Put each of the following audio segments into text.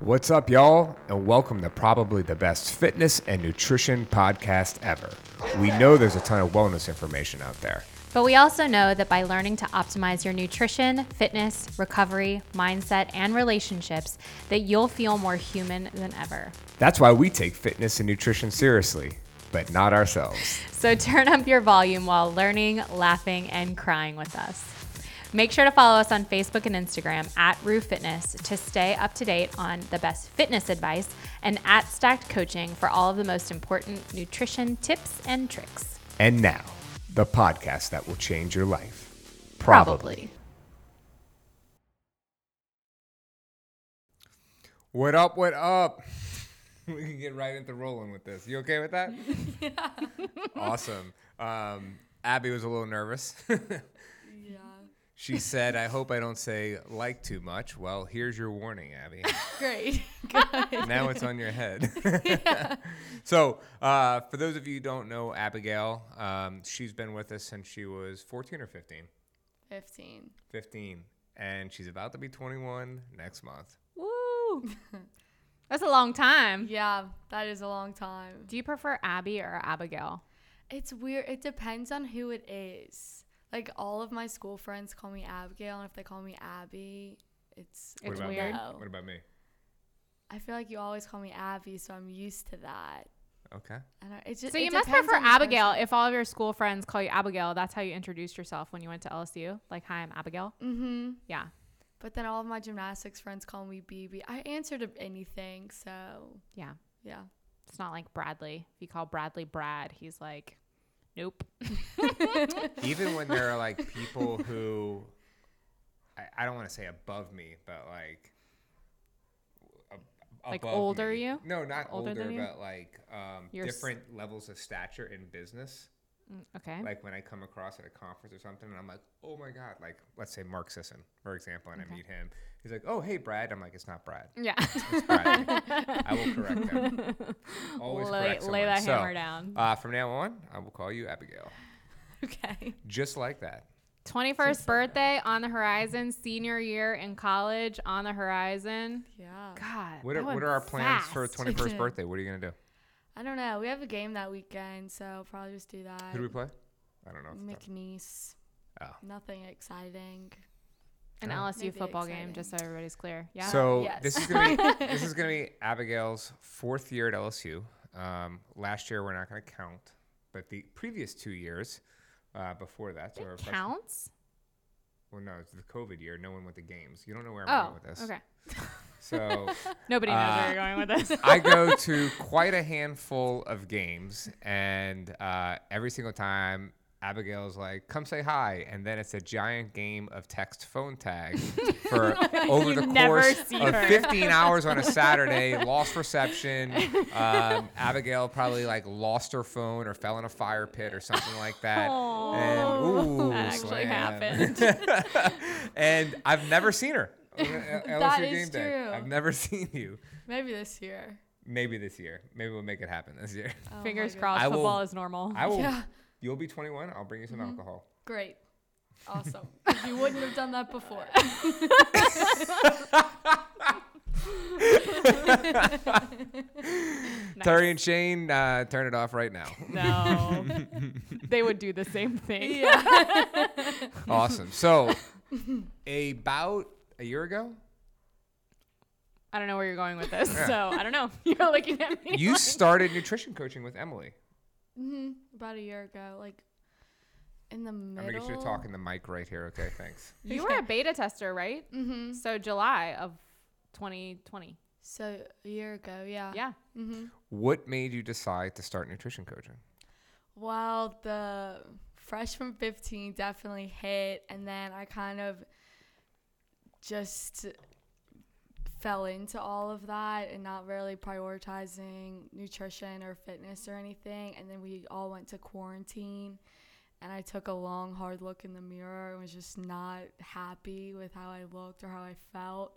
What's up, y'all, and welcome to probably the best fitness and nutrition podcast ever. We know there's a ton of wellness information out there. But we also know that by learning to optimize your nutrition, fitness, recovery, mindset, and relationships, that you'll feel more human than ever. That's why we take fitness and nutrition seriously, but not ourselves. So turn up your volume while learning, laughing, and crying with us. Make sure to follow us on Facebook and Instagram at Rue Fitness to stay up to date on the best fitness advice and at Stacked Coaching for all of the most important nutrition tips and tricks. And now, the podcast that will change your life. Probably. What up, what up? we can get right into rolling with this. You okay with that? yeah. Awesome. Um, Abby was a little nervous. Yeah. she said, I hope I don't say like too much. Well, here's your warning, Abby. Great. Good. now it's on your head. So, uh, for those of you who don't know Abigail, um, she's been with us since she was 14 or 15? 15. 15. And she's about to be 21 next month. Woo! That's a long time. Yeah, that is a long time. Do you prefer Abby or Abigail? It's weird. It depends on who it is. Like all of my school friends call me Abigail, and if they call me Abby, it's It's a about weird. Me? What about me? I feel like you always call me Abby, so I'm used to that. Okay. I don't, it's just, So it you must depends prefer Abigail. person. If all of your school friends call you Abigail, that's how you introduced yourself when you went to LSU. Like, hi, I'm Abigail. Mm-hmm. Yeah. But then all of my gymnastics friends call me BB. I answer to anything, so Yeah. yeah. It's not like Bradley. If you call Bradley Brad, he's like, nope. Even when there are like people who, I, I don't want to say above me, but like, ab- Like above older me. you? No, not Older older, than you? but like um, You're s- different levels of stature in business. Mm, Okay. like when I come across at a conference or something, and I'm like, oh my god, like let's say Mark Sisson, for example, and I meet him. He's like, oh hey Brad. I'm like, it's not Brad. yeah. It's Brad. I will correct him. Always lay, correct lay someone. that So, hammer down. Uh, from now on, I will call you Abigail, okay. just like that. 21st birthday on the horizon, senior year in college on the horizon. Yeah. God. What are, what are our plans for 21st birthday? What are you gonna do? I don't know. We have a game that weekend, so I'll probably just do that. Who do we play? I don't know. off the top. McNeese. Oh. Nothing exciting. An Oh. LSU Maybe football game, just so everybody's clear. Yeah. So yes. this is gonna be this is gonna be Abigail's fourth year at LSU. Um, last year we're not gonna count, but the previous two years uh, before that, so our it freshman- counts. Well, no, it's the COVID year. No one went to games. You don't know where I'm Oh, going with this. okay. So Nobody knows Uh, where you're going with this. I go to quite a handful of games, and uh, every single time Abigail's like, "Come say hi," and then it's a giant game of text phone tag for over the course of her. 15 hours on a Saturday. Lost reception. Um, Abigail probably like lost her phone or fell in a fire pit or something like that. and ooh, That actually slam. happened. and I've never seen her. On a- a- That LSU is game day. true. I've never seen you. Maybe this year. Maybe this year. Maybe we'll make it happen this year. Oh Fingers crossed. I will- football is normal. I will. Yeah. You'll be 21. I'll bring you some alcohol. Great. Awesome. you wouldn't have done that before. Terry and Shane, uh, turn it off right now. no. they would do the same thing. yeah. awesome. So, about a year ago, I don't know where you're going with this, Yeah. so I don't know. You're looking at me. you like- started nutrition coaching with Emily. hmm About a year ago, like in the middle. I'm middle. gonna get you to talk in the mic right here. Okay, thanks. You were a beta tester, right? Mm-hmm. So July of 2020. So a year ago, yeah. Yeah. Mm-hmm. What made you decide to start nutrition coaching? Well, the freshman 15 definitely hit, and then I kind of just fell into all of that and not really prioritizing nutrition or fitness or anything. And then we all went to quarantine, and I took a long, hard look in the mirror and was just not happy with how I looked or how I felt.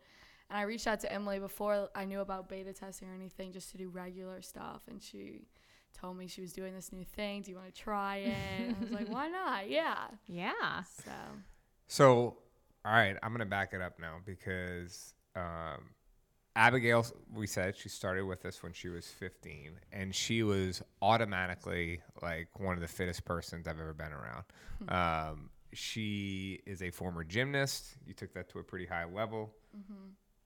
And I reached out to Emily before I knew about beta testing or anything just to do regular stuff, and she told me she was doing this new thing. Do you want to try it? I was like, why not? Yeah. Yeah. So So, all right, I'm gonna back it up now because um, Abigail, we said she started with us when she was 15, and she was automatically like one of the fittest persons I've ever been around. Um, she is a former gymnast. You took that to a pretty high level.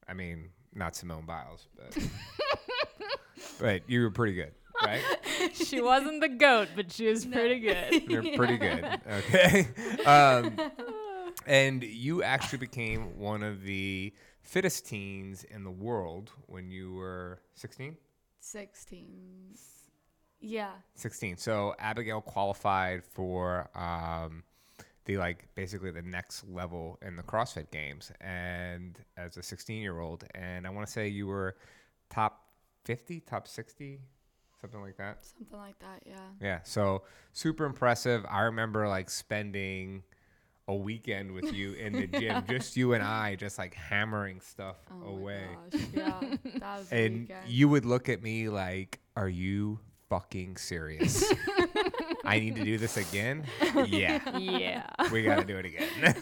I mean, not Simone Biles, but but you were pretty good, right? she wasn't the goat, but she was pretty good. You're pretty good. Okay. Um, and you actually became one of the fittest teens in the world when you were 16? 16. Yeah. 16. So Abigail qualified for um, the like basically the next level in the CrossFit games and as a 16 year old and I want to say you were top 50, top 60, something like that. Something like that, yeah. Yeah, so super impressive. I remember like spending a weekend with you in the gym, just you and I, just like hammering stuff Oh away. Yeah. And weekend. you would look at me like, "Are you fucking serious? I need to do this again? Yeah, yeah. we got to do it again."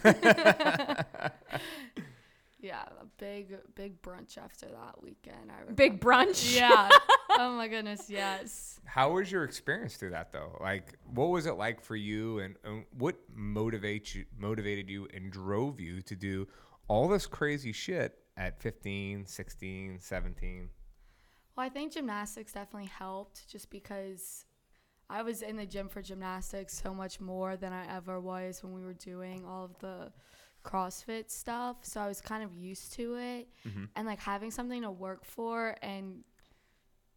yeah, big big brunch after that weekend. I Big brunch. Yeah. oh my goodness, yes. How was your experience through that though? Like, what was it like for you, and, and what motivates you, motivated you, and drove you to do all this crazy shit at 15, 16, 17? Well, I think gymnastics definitely helped just because I was in the gym for gymnastics so much more than I ever was when we were doing all of the CrossFit stuff. So I was kind of used to it. Mm-hmm. And like having something to work for and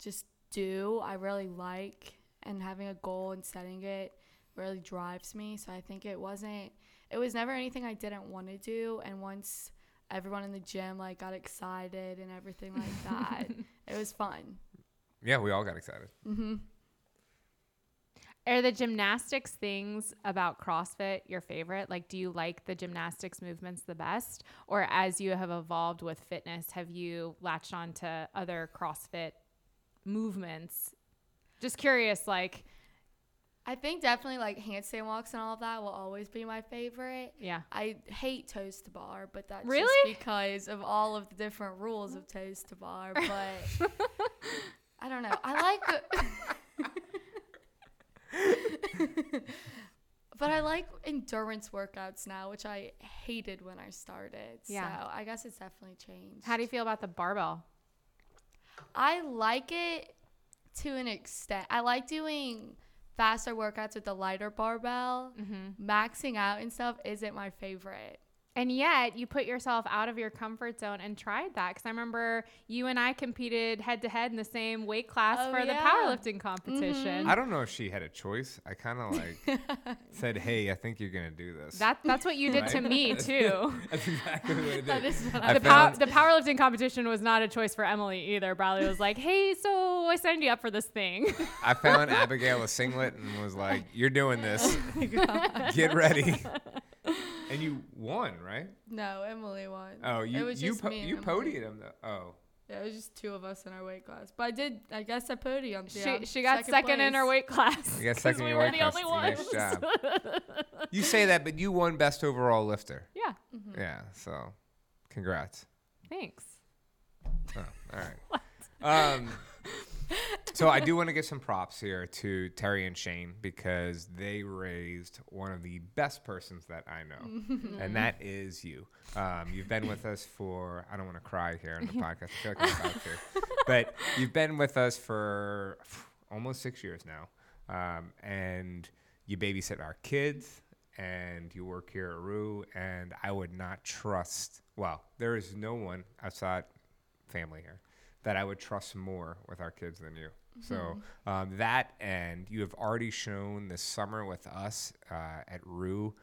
just do, I really like. And having a goal and setting it really drives me. So I think it wasn't, it was never anything I didn't want to do. And once everyone in the gym like got excited and everything like that, it was fun. Yeah, we all got excited. Mm-hmm. Are the gymnastics things about CrossFit your favorite? Like, do you like the gymnastics movements the best? Or as you have evolved with fitness, have you latched on to other CrossFit movements? Just curious, like, I think definitely like handstand walks and all of that will always be my favorite. yeah. I hate toes to bar, but that's Really? just because of all of the different rules of toes to bar. But I don't know. I like. but I like endurance workouts now, which I hated when I started. Yeah. So I guess it's definitely changed. How do you feel about the barbell? I like it to an extent. I like doing faster workouts with the lighter barbell. Mm-hmm. Maxing out and stuff isn't my favorite. And yet you put yourself out of your comfort zone and tried that. Because I remember you and I competed head to head in the same weight class Oh, for the powerlifting competition. Mm-hmm. I don't know if she had a choice. I kind of like said, "Hey, I think you're gonna do this." That, that's what you did to me, too. That's exactly what it That did. is what I the, found, pow- the powerlifting competition was not a choice for Emily either. Bradley was like, "Hey, so I signed you up for this thing." I found Abigail a singlet and was like, "You're doing this. Oh Get ready." And you won, right? No, Emily won. Oh, you it was you just po- you Emily. podiumed them though. Oh, Yeah, it was just two of us in our weight class. But I did, I guess, I podiumed. she yeah, she got second, in her weight class. You got 'cause second in we your were weight the class. only ones. Nice job. you say that, but you won best overall lifter. yeah, Yeah, so congrats. thanks. Oh, all right. Um, so I do want to give some props here to Terry and Shane because they raised one of the best persons that I know, and that is you. Um, you've been with us for I don't want to cry here in the podcast. I feel like I'm about to, but you've been with us for almost six years now, um, and you babysit our kids. And you work here at Rue, and I would not trust. Well, there is no one outside family here that I would trust more with our kids than you. So um, that and you have already shown this summer with us uh, at Rue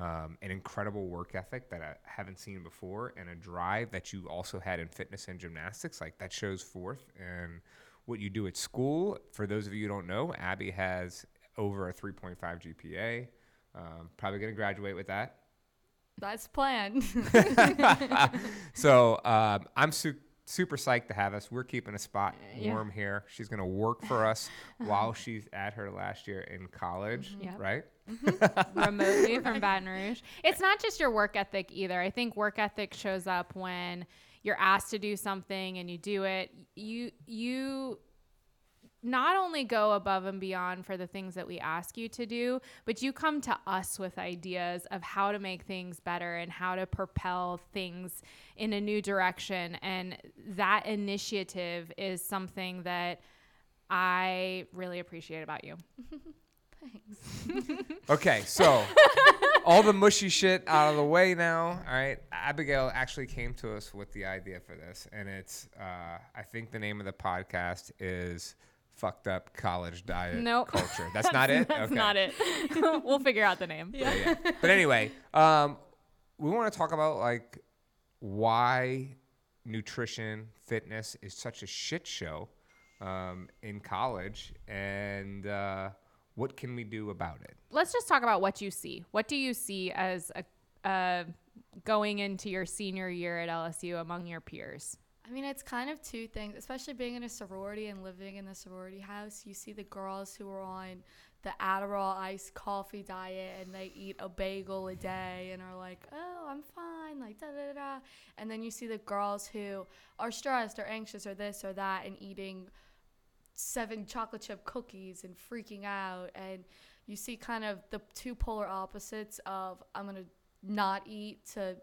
um, an incredible work ethic that I haven't seen before and a drive that you also had in fitness and gymnastics. Like that shows forth in what you do at school. For those of you who don't know, Abby has over a 3.5 GPA. Um, probably going to graduate with that. That's planned. So um, I'm su- super psyched to have us. We're keeping a spot Yeah. warm here. She's going to work for us while she's at her last year in college, mm-hmm. Yep. right? Mm-hmm. remotely from Baton Rouge. It's not just your work ethic either. I think work ethic shows up when you're asked to do something and you do it, you you not only go above and beyond for the things that we ask you to do, but you come to us with ideas of how to make things better and how to propel things in a new direction. And that initiative is something that I really appreciate about you. Thanks. Okay, so all the mushy shit out of the way now. All right, Abigail actually came to us with the idea for this, and it's uh, I think the name of the podcast is "Fucked Up College Diet Nope. Culture." That's, not it. That's okay. not it. we'll figure out the name. Yeah, yeah. But anyway, um, we want to talk about like why nutrition, fitness is such a shit show um, in college, and uh, what can we do about it? Let's just talk about what you see. What do you see as a uh, going into your senior year at LSU among your peers? I mean, it's kind of two things, especially being in a sorority and living in the sorority house. You see the girls who are on the Adderall iced coffee diet and they eat a bagel a day and are like, oh, I'm fine, like da da da. And then you see the girls who are stressed or anxious or this or that and eating seven chocolate chip cookies and freaking out. And you see kind of the two polar opposites of I'm going to not eat to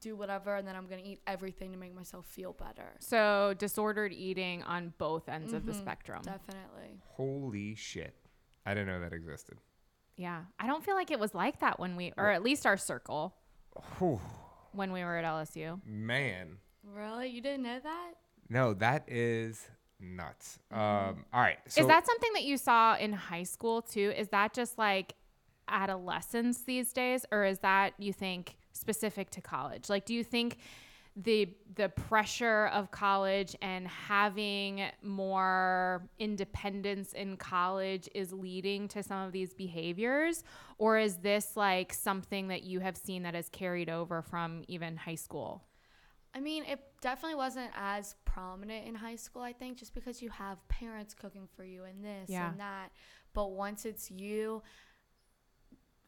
do whatever and then I'm going to eat everything to make myself feel better. So disordered eating on both ends of the spectrum. Definitely. Holy shit! I didn't know that existed. Yeah, I don't feel like it was like that when we, or at least our circle Whew, when we were at LSU. man, Really? You didn't know that? no, that is nuts. Um, all right, so Is that something that you saw in high school too? Is that just like adolescence these days, or is that you think specific to college? Like, do you think the the pressure of college and having more independence in college is leading to some of these behaviors, or is this like something that you have seen that has carried over from even high school? I mean, it definitely wasn't as prominent in high school, I think, just because you have parents cooking for you and this Yeah. and that. But once it's you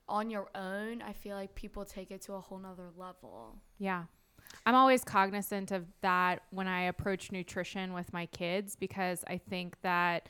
on your own, I feel like people take it to a whole nother level. Yeah. I'm always cognizant of that when I approach nutrition with my kids because I think that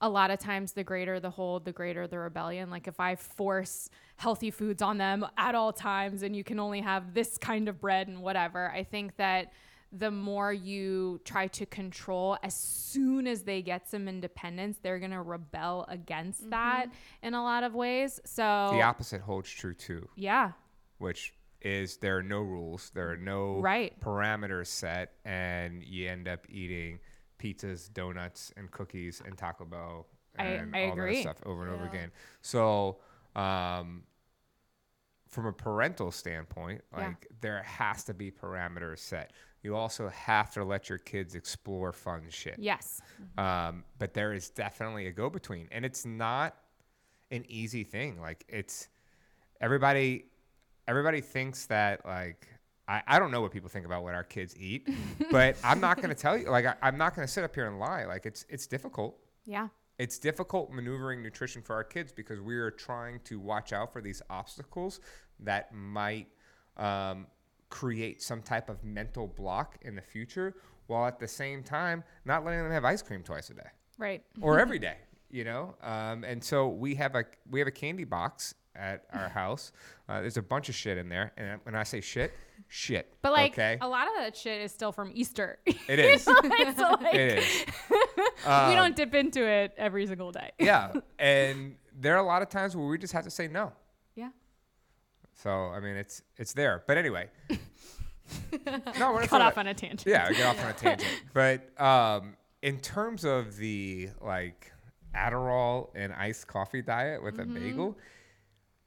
a lot of times the greater the hold, the greater the rebellion. Like if I force healthy foods on them at all times and you can only have this kind of bread and whatever, I think that the more you try to control as soon as they get some independence, they're going to rebel against that in a lot of ways. So the opposite holds true too, yeah, which is there are no rules, there are no Right. parameters set, and you end up eating pizzas, donuts, and cookies and Taco Bell and I all agree. that stuff over and over again. So, um, from a parental standpoint, Yeah. like there has to be parameters set. You also have to let your kids explore fun shit. yes. Um, but there is definitely a go between, and it's not an easy thing. Like it's everybody, everybody thinks that like I, I don't know what people think about what our kids eat, but I'm not going to tell you. Like I, I'm not going to sit up here and lie. Like it's it's difficult. Yeah. It's difficult maneuvering nutrition for our kids because we are trying to watch out for these obstacles that might um, create some type of mental block in the future, while at the same time not letting them have ice cream twice a day Right. or every day. You know, um, and so we have a we have a candy box at our house. Uh, there's a bunch of shit in there, and when I say shit, shit. But like okay, a lot of that shit is still from Easter. it is. It's like- it is. we Um, don't dip into it every single day. yeah, and there are a lot of times where we just have to say no. So I mean, it's it's there. But anyway, no, we're Cut off on a tangent. Yeah, get off on a tangent. But um, in terms of the like Adderall and iced coffee diet with Mm-hmm. a bagel,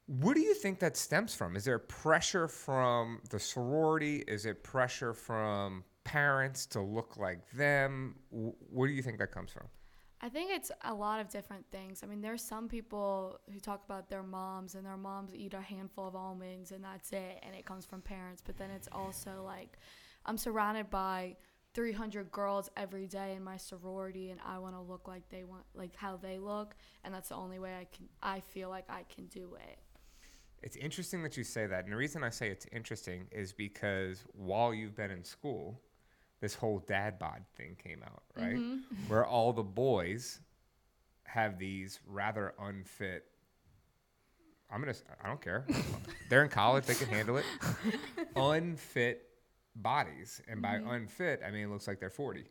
what do you think that stems from? Is there pressure from the sorority? Is it pressure from parents to look like them? Wh- Where do you think that comes from? I think it's a lot of different things. I mean, there's some people who talk about their moms and their moms eat a handful of almonds and that's it, and it comes from parents. But then it's also like I'm surrounded by 300 girls every day in my sorority, and I want to look like they want, like how they look, and that's the only way I can. I feel like I can do it. It's interesting that you say that. And the reason I say it's interesting is because while you've been in school, this whole dad bod thing came out, right? Mm-hmm. Where all the boys have these rather unfit. I'm gonna. I don't care. They're in college. They can handle it. unfit bodies, and by Mm-hmm. unfit, I mean it looks like they're 40.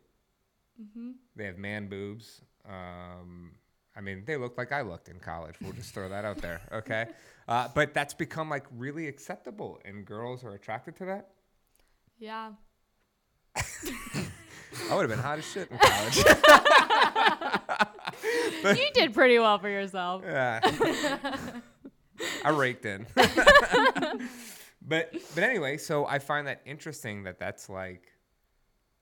They have man boobs. Um, I mean, they look like I looked in college. We'll just throw that out there, okay? Uh, but that's become like really acceptable, and girls are attracted to that. Yeah. I would have been hot as shit in college. you did pretty well for yourself. Yeah. I raked in. but but anyway, so I find that interesting that that's like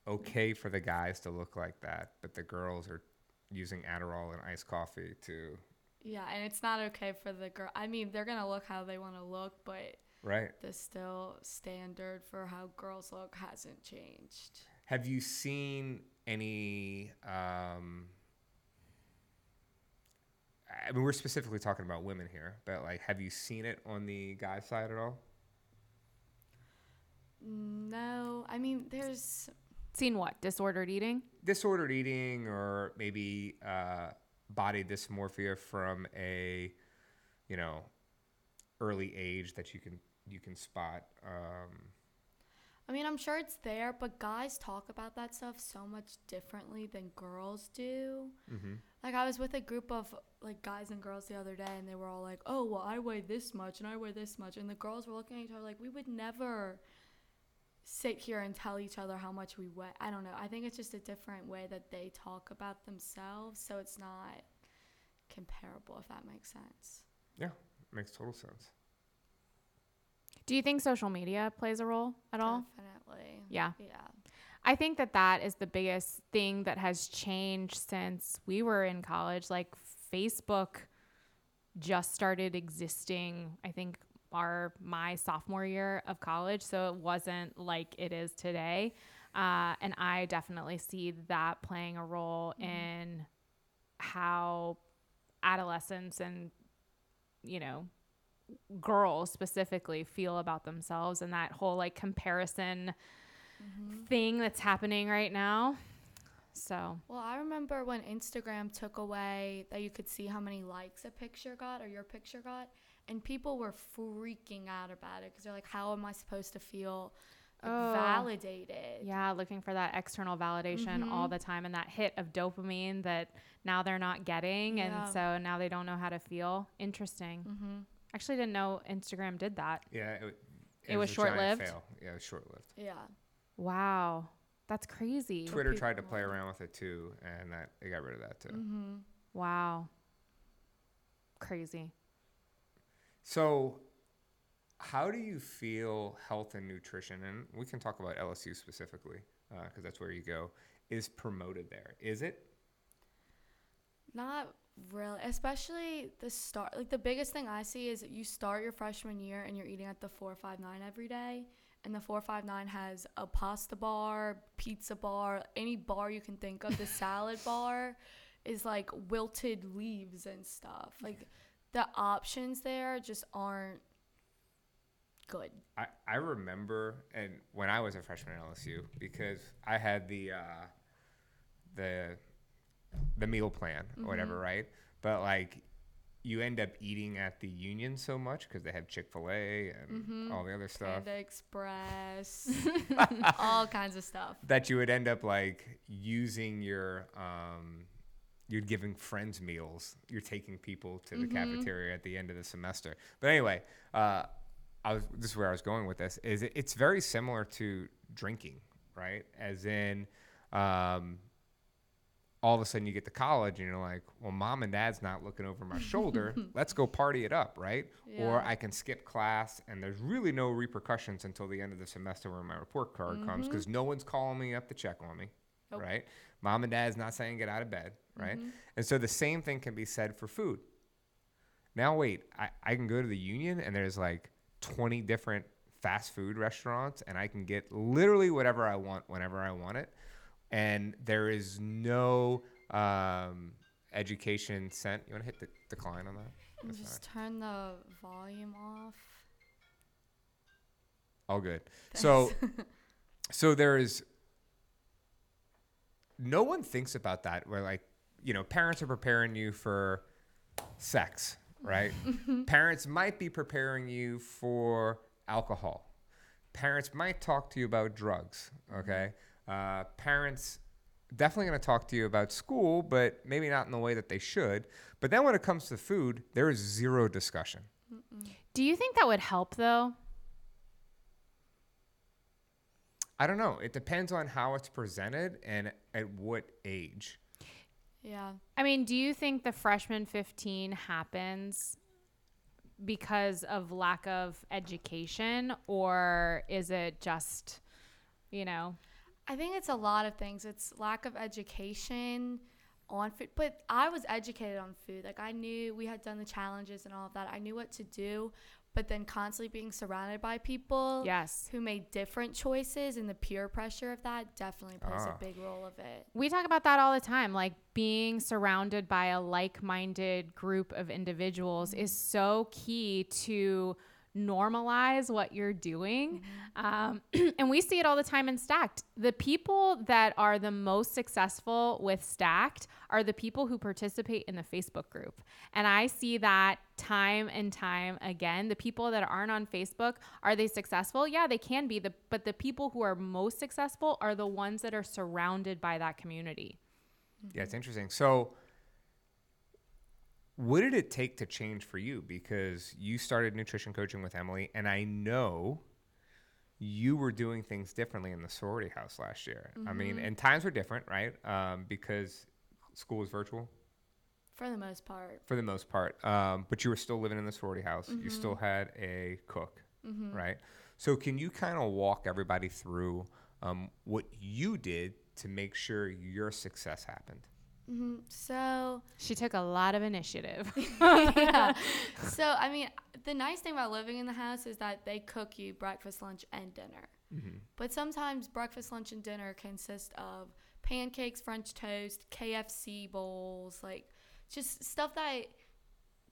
okay for the guys to look like that, but the girls are using Adderall and iced coffee to Yeah, and it's not okay for the girl. I mean, they're gonna look how they want to look, but right. the still standard for how girls look hasn't changed. Have you seen any? Um, I mean, we're specifically talking about women here, but like, have you seen it on the guy side at all? No, I mean, there's Seen what? Disordered eating? disordered eating or maybe uh, body dysmorphia from a you know early age that you can you can spot um, I mean, I'm sure it's there, but guys talk about that stuff so much differently than girls do. Like I was with a group of like guys and girls the other day, and they were all like, "Oh, well, I weigh this much, and I weigh this much," and the girls were looking at each other like, "We would never sit here and tell each other how much we weigh." I don't know. I think it's just a different way that they talk about themselves, so it's not comparable, if that makes sense. yeah makes total sense Do you think social media plays a role at all? Definitely. Yeah. Yeah. I think that that is the biggest thing that has changed since we were in college. Like Facebook just started existing, I think our my sophomore year of college, so it wasn't like it is today. Uh, and I definitely see that playing a role in how adolescents and you know girls specifically feel about themselves and that whole like comparison thing that's happening right now. So, Well, I remember when Instagram took away that you could see how many likes a picture got or your picture got, and people were freaking out about it because they're like, "How am I supposed to feel like, Oh. validated?" yeah, looking for that external validation all the time and that hit of dopamine that now they're not getting. Yeah. And so now they don't know how to feel. Interesting. Mm-hmm. Actually, didn't know Instagram did that. yeah it, It was a giant short-lived? yeah it was short-lived Yeah. Wow. That's crazy. twitter people tried to play around with it too and that they got rid of that too Mm-hmm. Wow. Crazy. So, how do you feel health and nutrition, and we can talk about LSU specifically because that's where you go, is promoted there? Is it? Not really, especially the start. Like the biggest thing I see is you start your freshman year and you're eating at the 459 every day. And the 459 has a pasta bar, pizza bar, any bar you can think of. The salad bar is like wilted leaves and stuff. Like the options there just aren't good. I, I remember, and when I was a freshman at LSU, because I had the uh, the the meal plan or whatever, right? But like, you end up eating at the Union so much because they have Chick Fil A and all the other stuff Panda Express, all kinds of stuff. that you would end up like using your um, you're giving friends meals. You're taking people to the cafeteria at the end of the semester. But anyway, uh, I was this is where I was going with this. Is it, it's very similar to drinking, right? As in, um, all of a sudden you get to college and you're like, well, mom and dad's not looking over my shoulder. Let's go party it up, right? Or I can skip class and there's really no repercussions until the end of the semester when my report card comes mm-hmm. because no one's calling me up to check on me, Nope. right? Mom and dad's not saying get out of bed, right? Mm-hmm. And so the same thing can be said for food. Now, wait, I, I can go to the union and there's like 20 different fast food restaurants and I can get literally whatever I want whenever I want it. And there is no um, education sent. You want to hit the decline on that? That's just turn the volume off. All good. So, so there is no one thinks about that. Where like, you know, parents are preparing you for sex, right? parents might be preparing you for alcohol. Parents might talk to you about drugs. Okay. Uh, parents definitely going to talk to you about school, but maybe not in the way that they should. But then when it comes to food, there is zero discussion. Do you think that would help though? I don't know. It depends on how it's presented and at what age. Yeah. I mean, do you think the freshman 15 happens because of lack of education or is it just, you know, I think it's a lot of things. It's lack of education on food, but I was educated on food. Like I knew we had done the challenges and all of that. I knew what to do, but then constantly being surrounded by people yes. who made different choices and the peer pressure of that definitely plays Ah. a big role of it. We talk about that all the time. Like being surrounded by a like minded group of individuals is so key to normalize what you're doing. Um, and we see it all the time in Stacked. The people that are the most successful with Stacked are the people who participate in the Facebook group. And I see that time and time again. The people that aren't on Facebook, are they successful? Yeah, they can be. The, but the people who are most successful are the ones that are surrounded by that community. Yeah, it's interesting. So, what did it take to change for you? Because you started nutrition coaching with Emily, and I know you were doing things differently in the sorority house last year. I mean, and times were different, right? Um, because school was virtual For the most part. for the most part, um, but you were still living in the sorority house. You still had a cook, right? So, can you kind of walk everybody through um, what you did to make sure your success happened? Mm-hmm. So She took a lot of initiative. yeah. So I mean, the nice thing about living in the house is that they cook you breakfast, lunch, and dinner. Mm-hmm. But sometimes breakfast, lunch, and dinner consist of pancakes, French toast, KFC bowls, like just stuff that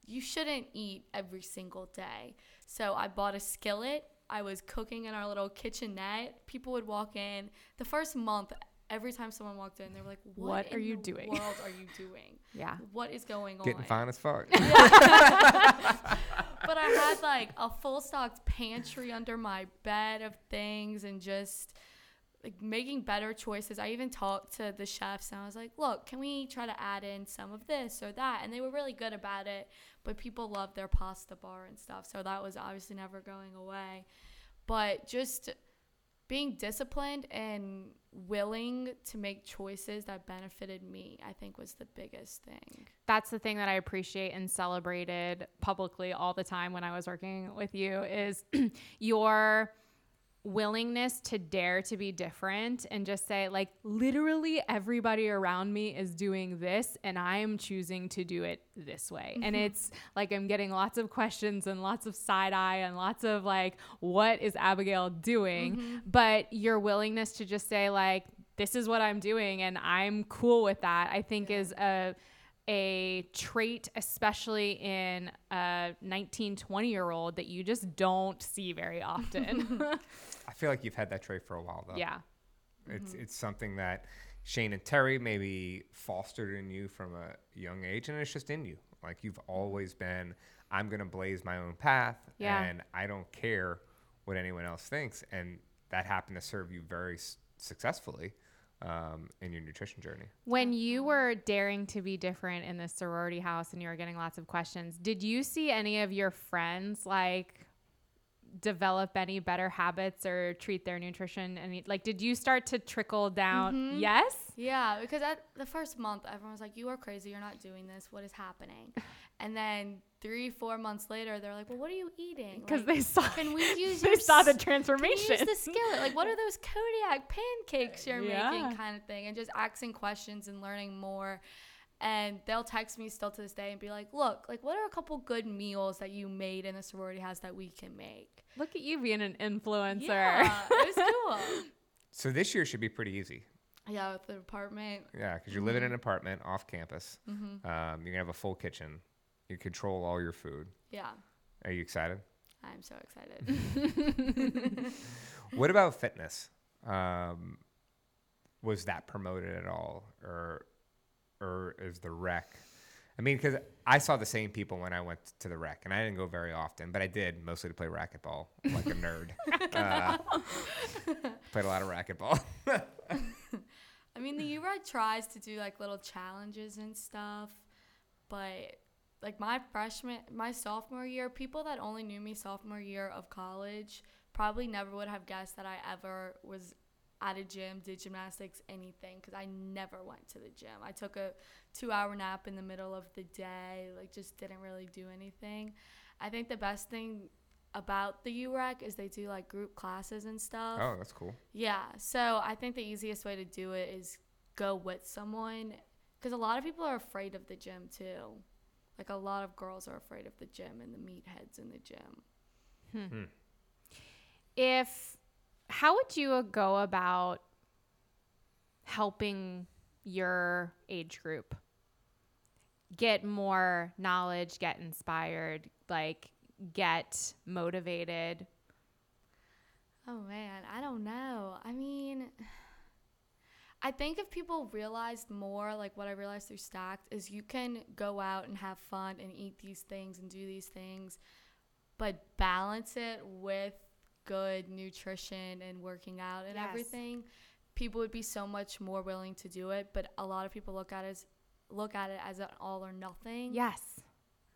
you shouldn't eat every single day. So I bought a skillet. I was cooking in our little kitchenette. People would walk in. The first month, every time someone walked in, they were like, "What, What are in you the doing?" World are you doing? yeah. What is going Getting on?" fine as fuck. but I had like a full stocked pantry under my bed of things and just like making better choices. I even talked to the chefs and I was like, look, can we try to add in some of this or that? And they were really good about it, but people love their pasta bar and stuff. So that was obviously never going away. But just being disciplined and willing to make choices that benefited me, I think was the biggest thing. That's the thing that I appreciate and celebrated publicly all the time when I was working with you is your willingness to dare to be different and just say like literally everybody around me is doing this and I am choosing to do it this way. And mm-hmm. it's like I'm getting lots of questions and lots of side eye and lots of like what is Abigail doing? Mm-hmm. But your willingness to just say like this is what I'm doing and I'm cool with that. I think is a a trait, especially in a 19, 20 year old, that you just don't see very often. I feel like you've had that trait for a while, though. yeah. It's it's something that Shane and Terry maybe fostered in you from a young age, and it's just in you. Like you've always been, I'm gonna blaze my own path, Yeah. and I don't care what anyone else thinks, and that happened to serve you very s- successfully um, in your nutrition journey. When you were daring to be different in the sorority house and you were getting lots of questions, did you see any of your friends like develop any better habits or treat their nutrition any like did you start to trickle down? Mm-hmm. Yes? Yeah, because at the first month, everyone was like, "You are crazy. You're not doing this. What is happening?" And then three, four months later, they're like, "Well, what are you eating?" Because Like, they saw can we use they your saw the transformation. Can use the skillet? Like, what are those Kodiak pancakes you're Yeah. making, kind of thing, and just asking questions and learning more. And they'll text me still to this day and be like, "Look, like, what are a couple good meals that you made in the sorority house that we can make?" Look at you being an influencer. Yeah, it was cool. So this year should be pretty easy. yeah, with the apartment. Yeah, because you're living in an apartment off campus. Mm-hmm. Um, you're gonna have a full kitchen. You control all your food. Yeah, Are you excited? I'm so excited. what about fitness? Um, was that promoted at all, or or is the rec? I mean, because I saw the same people when I went to the rec, and I didn't go very often, but I did mostly to play racquetball, like a nerd. Uh, played a lot of racquetball. I mean, the UREC tries to do like little challenges and stuff, but like my freshman, my sophomore year, people that only knew me sophomore year of college probably never would have guessed that I ever was at a gym, did gymnastics, anything, because I never went to the gym. I took a two hour nap in the middle of the day, like just didn't really do anything. I think the best thing about the UREC is they do like group classes and stuff. oh, that's cool. Yeah, so I think the easiest way to do it is go with someone because a lot of people are afraid of the gym too. Like a lot of girls are afraid of the gym and the meatheads in the gym. Hmm. Hmm. if how would you go about helping your age group get more knowledge get inspired like get motivated Oh man, I don't know. I mean, I think if people realized more, like what I realized through Stacked, is you can go out and have fun and eat these things and do these things, but balance it with good nutrition and working out and Yes. everything. People would be so much more willing to do it, but a lot of people look at it as look at it as an all or nothing yes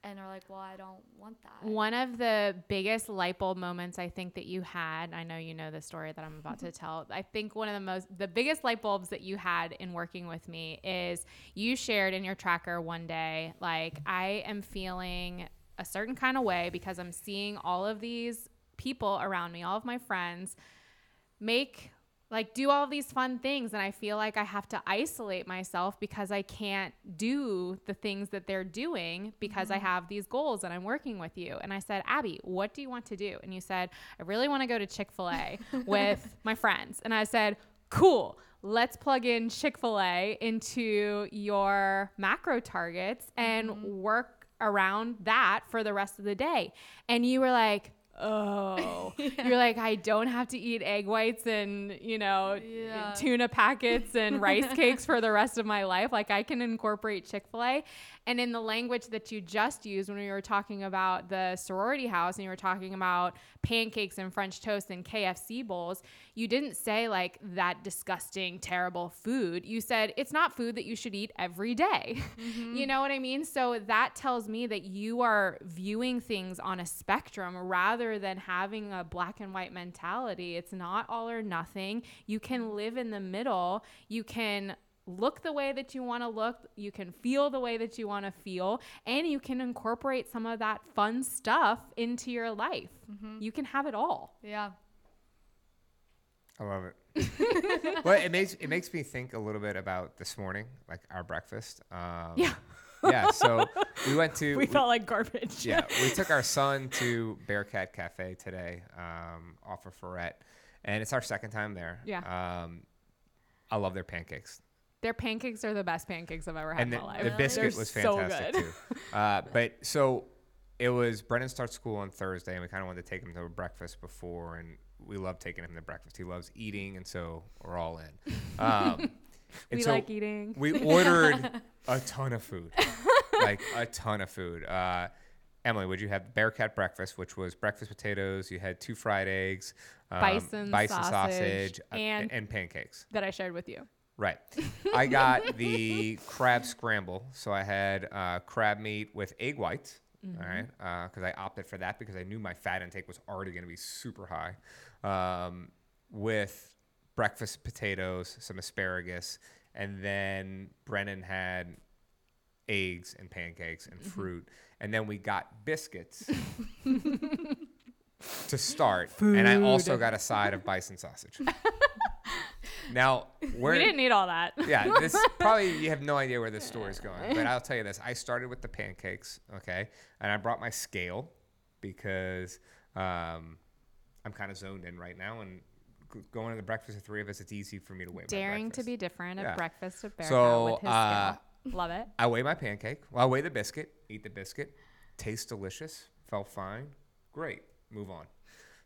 and are like, "Well, I don't want that." One of the biggest light bulb moments I think that you had, I know you know the story that I'm about to mm-hmm. tell. I think one of the most, the biggest light bulbs that you had in working with me is you shared in your tracker one day, like, I am feeling a certain kind of way because I'm seeing all of these people around me, all of my friends make like do all these fun things and I feel like I have to isolate myself because I can't do the things that they're doing because I mm-hmm. have these goals and I'm working with you. And I said, "Abby, what do you want to do?" And you said, "I really want to go to Chick-fil-A with my friends." And I said, "Cool. Let's plug in Chick-fil-A into your macro targets and mm-hmm. work around that for the rest of the day." And you were like, oh you're like i don't have to eat egg whites and you know Yeah. tuna packets and rice cakes for the rest of my life like i can incorporate chick-fil-a and in the language that you just used when we were talking about the sorority house and you were talking about pancakes and french toast and kfc bowls you didn't say like that disgusting terrible food. You said it's not food that you should eat every day. Mm-hmm. You know what i mean? So that tells me that you are viewing things on a spectrum rather than having a black and white mentality. It's not all or nothing. You can live in the middle. You can look the way that you want to look you can feel the way that you want to feel and you can incorporate some of that fun stuff into your life you can have it all yeah. I love it. well, it makes it makes me think a little bit about this morning, like our breakfast. Um, yeah yeah. So we went to we felt like garbage yeah, we took our son to Bearcat Cafe today, um, off of Ferret, and it's our second time there. Yeah. Um, I love their pancakes, their pancakes are the best pancakes i've ever had and in the, my life the Really? biscuit They're was so fantastic good. too. Uh, but so it was Brennan starts school on Thursday, and we kind of wanted to take him to a breakfast before, and we love taking him to breakfast. He loves eating, and so we're all in. Um, and we so like eating we ordered a ton of food, like a ton of food. Uh, Emily, would you have the Bearcat breakfast, which was breakfast potatoes? You had two fried eggs, um, Bison bison sausage, sausage, uh, and- and pancakes. that i shared with you Right. I got the crab scramble. So I had uh, crab meat with egg whites. All right. Because I opted for that because I knew my fat intake was already going to be super high. Um, with breakfast potatoes, some asparagus, and then Brennan had eggs and pancakes and fruit. And then we got biscuits to start. And I also got a side of bison sausage. now, where we didn't need all that yeah, this probably you have no idea where this story's going, but I'll tell you this: I started with the pancakes, okay, and I brought my scale because um, I'm kind of zoned in right now, and g- going to the breakfast of three of us, it's easy for me to weigh. my daring to be different at Yeah. breakfast at Bear So, with his uh, scale. Love it. I weigh my pancake. Well, I weigh the biscuit, eat the biscuit, tastes delicious, felt fine, great, move on.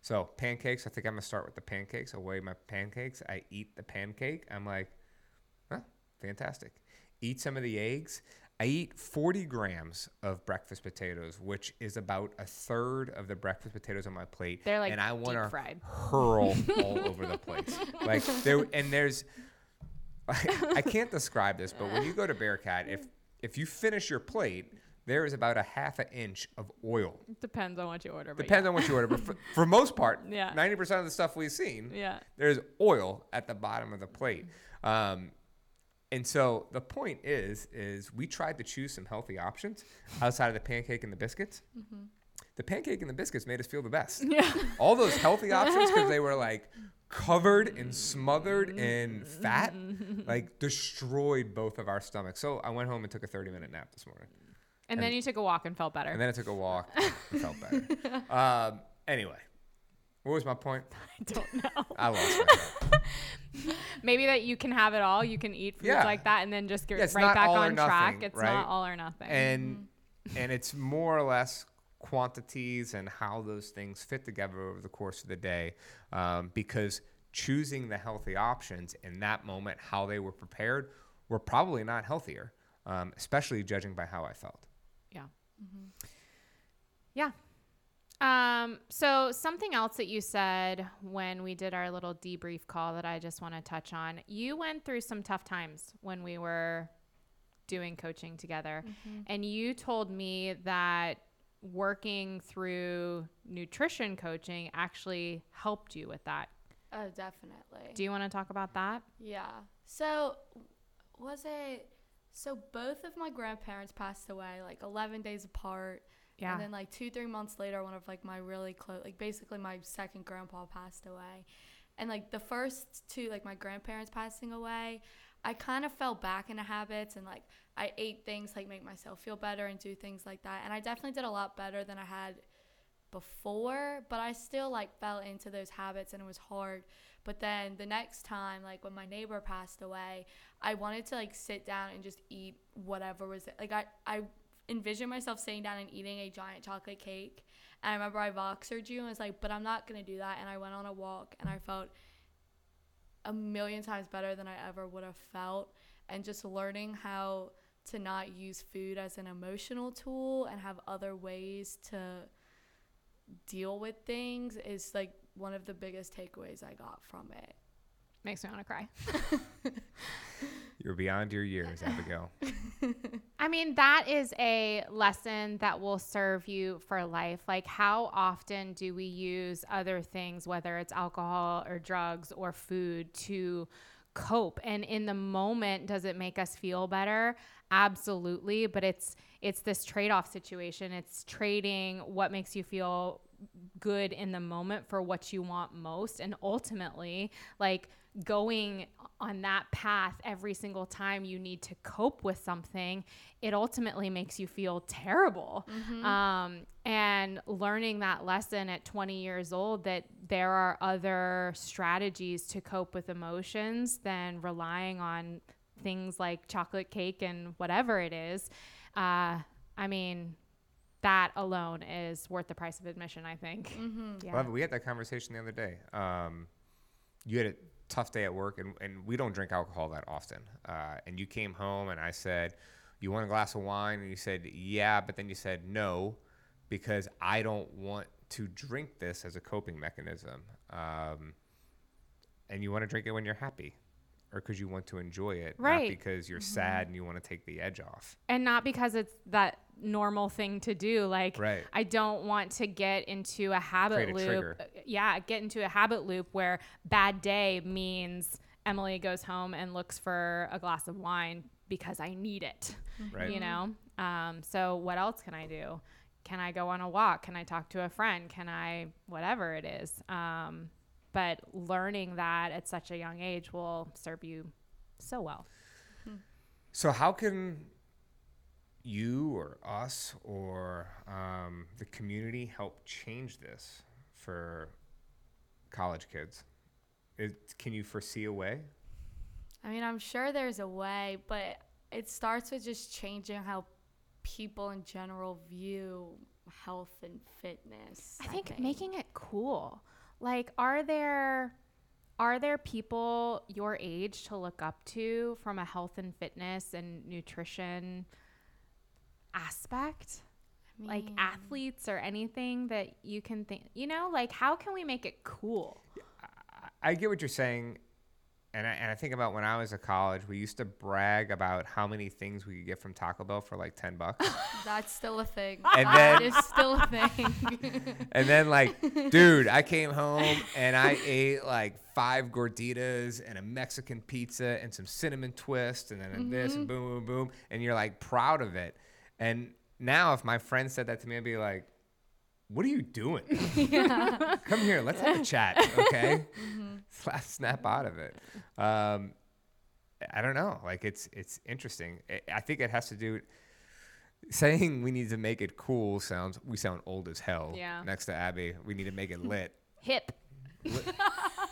So pancakes, I think I'm gonna start with the pancakes. I weigh my pancakes. I eat the pancake. I'm like, huh, fantastic. Eat some of the eggs. I eat 40 grams of breakfast potatoes, which is about a third of the breakfast potatoes on my plate. They're, like, and I want to hurl all over the place. Like there, and there's, I can't describe this, but when you go to Bearcat, if if you finish your plate, there is about a half an inch of oil. Depends on what you order. Depends on what you order, but for, for most part, Yeah. 90% of the stuff we've seen, Yeah. there's oil at the bottom of the plate. Um, and so the point is, is we tried to choose some healthy options outside of the pancake and the biscuits. The pancake and the biscuits made us feel the best. Yeah. All those healthy options because they were like covered and smothered in fat, like destroyed both of our stomachs. So I went home and took a 30 minute nap this morning. And, then you took a walk and felt better. And then I took a walk and felt better. Um, anyway, what was my point? I don't know. I lost my Maybe that you can have it all. You can eat foods Yeah. like that and then just get Yeah, right back on track. It's right? not all or nothing. and and it's more or less quantities and how those things fit together over the course of the day um, because choosing the healthy options in that moment how they were prepared were probably not healthier um, especially judging by how i felt Yeah. Yeah. Um, so something else that you said when we did our little debrief call that I just want to touch on. You went through some tough times when we were doing coaching together. And you told me that working through nutrition coaching actually helped you with that. Oh, definitely. Do you want to talk about that? Yeah. So, was it? So both of my grandparents passed away like 11 days apart. Yeah. And then like two, three months later, one of like my really close, like basically my second grandpa passed away. And like the first two, like my grandparents passing away, I kind of fell back into habits and like I ate things like make myself feel better and do things like that. And I definitely did a lot better than I had before, but I still like fell into those habits and it was hard. But then the next time, like when my neighbor passed away, I wanted to like sit down and just eat whatever was like I I envisioned myself sitting down and eating a giant chocolate cake. And I remember I voxered you and was like, but I'm not gonna do that. And I went on a walk and I felt a million times better than I ever would have felt. And just learning how to not use food as an emotional tool and have other ways to deal with things is like one of the biggest takeaways I got from it. Makes me want to cry. you're beyond your years abigail I mean, that is a lesson that will serve you for life. Like, how often do we use other things, whether it's alcohol or drugs or food, to cope? And in the moment, does it make us feel better? Absolutely. But it's it's this trade-off situation. It's trading what makes you feel good in the moment for what you want most. And ultimately like going on that path every single time you need to cope with something it ultimately makes you feel terrible. Um, and learning that lesson at 20 years old that there are other strategies to cope with emotions than relying on things like chocolate cake and whatever it is uh, i mean that alone is worth the price of admission i think yeah. Well, we had that conversation the other day. Um, you had a tough day at work, and, and we don't drink alcohol that often. Uh, and you came home, and I said, You want a glass of wine? And you said, Yeah, but then you said, No, because I don't want to drink this as a coping mechanism. Um, and you want to drink it when you're happy. Or because you want to enjoy it, Right. not because you're sad and you want to take the edge off. and not because it's that normal thing to do. Like Right. i don't want to get into a habit Create a loop. trigger. Yeah get into a habit loop where bad day means emily goes home and looks for a glass of wine because i need it Right. you know? Um, so what else can i do? Can i go on a walk? Can i talk to a friend? Can i whatever it is. Um, but learning that at such a young age will serve you so well. So how can you or us or um, the community help change this for college kids? It, can you foresee a way? I mean, I'm sure there's a way, but it starts with just changing how people in general view health and fitness. I think, making it cool. Like, are there are there people your age to look up to from a health and fitness and nutrition aspect? like mean- athletes or anything that you can think, you know, like how can we make it cool? I- I get what you're saying. And I, and I think about when I was at college, we used to brag about how many things we could get from Taco Bell for like 10 bucks. That's still a thing. And That then- is still a thing. And then like, dude, I came home and I ate like five gorditas and a Mexican pizza and some cinnamon twist and then this and mm-hmm. boom, boom, boom. And you're like proud of it. And now if my friend said that to me, I'd be like, what are you doing? Come here, let's have a chat, okay? Slap, snap out of it. Um, I don't know. Like it's it's interesting. I- I think it has to do. Saying we need to make it cool sounds we sound old as hell. Yeah. Next to Abby, we need to make it lit. Hip,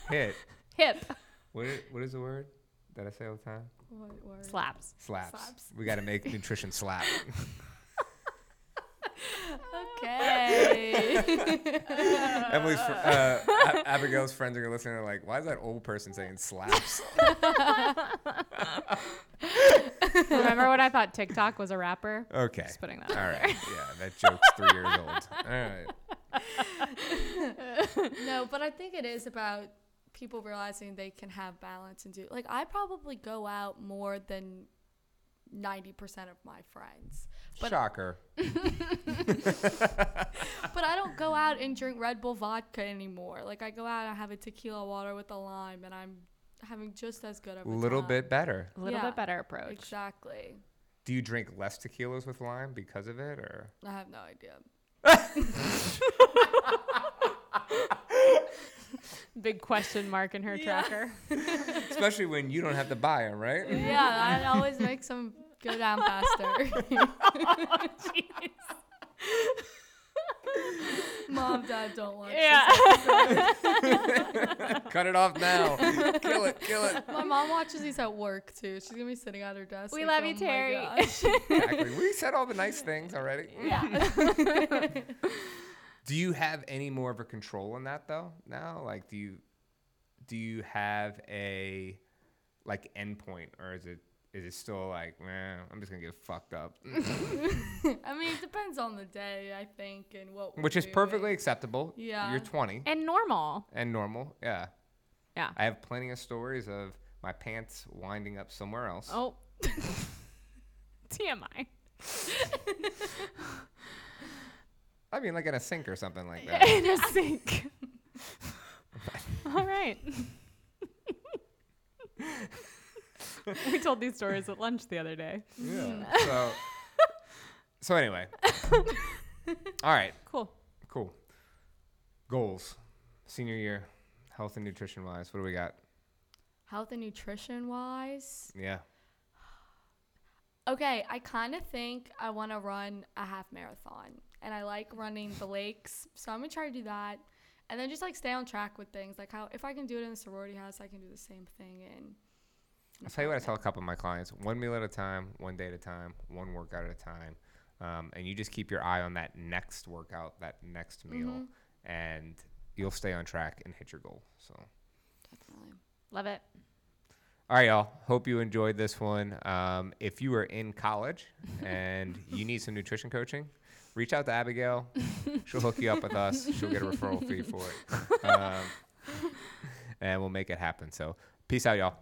Hit. hip What is, what is the word that I say all the time? What word? slaps. Slaps. Slaps. We got to make nutrition slap. Okay. Emily's fr- uh, A- Abigail's friends are listening. They're like, "Why is that old person saying slaps?" Remember when I thought TikTok was a rapper? Okay. Just putting that All out. Yeah, that joke's three years old. All right. no, but I think it is about people realizing they can have balance and do like I probably go out more than 90% of my friends. But Shocker. but I don't go out and drink Red Bull vodka anymore. Like I go out and have a tequila water with a lime and I'm having just as good of A a little time. bit better. A little Yeah, bit better approach. Exactly. Do you drink less tequilas with lime because of it, or? I have no idea. Big question mark in her tracker. Especially when you don't have to buy them, right? Yeah, that always makes them go down faster. Mom, dad don't watch Yeah. Cut it off now. kill it. Kill it. My mom watches these at work too. She's gonna be sitting at her desk. We like, love you, "Oh my Terry." Exactly. We said all the nice things already. Yeah. Do you have any more of a control in that though? Now, like, do you do you have a like endpoint, or is it is it still like, man, I'm just gonna get fucked up, I mean, it depends on the day, I think, and what. we're which is doing. perfectly acceptable. Yeah. you're 20 and normal. and normal. Yeah, Yeah. I have plenty of stories of my pants winding up somewhere else. Oh. TMI. I mean, like in a sink or something like that. In a sink. All right. we told these stories at lunch the other day. yeah. So, so anyway. All right. Cool. Cool. Goals. Senior year, health and nutrition wise. What do we got? Health and nutrition wise. Yeah. Okay, I kind of think I want to run a half marathon, and I like running the lakes, so I'm gonna try to do that, and then just like stay on track with things. Like how if I can do it in the sorority house, I can do the same thing in. I'll tell you what I tell a couple of my clients: one meal at a time, one day at a time, one workout at a time, um, and you just keep your eye on that next workout, that next meal, and you'll stay on track and hit your goal. So. Definitely. Love it. All right, y'all. Hope you enjoyed this one. Um, if you are in college and you need some nutrition coaching, reach out to Abigail. She'll hook you up with us. She'll get a referral fee for it. Um, and we'll make it happen. So, peace out, y'all.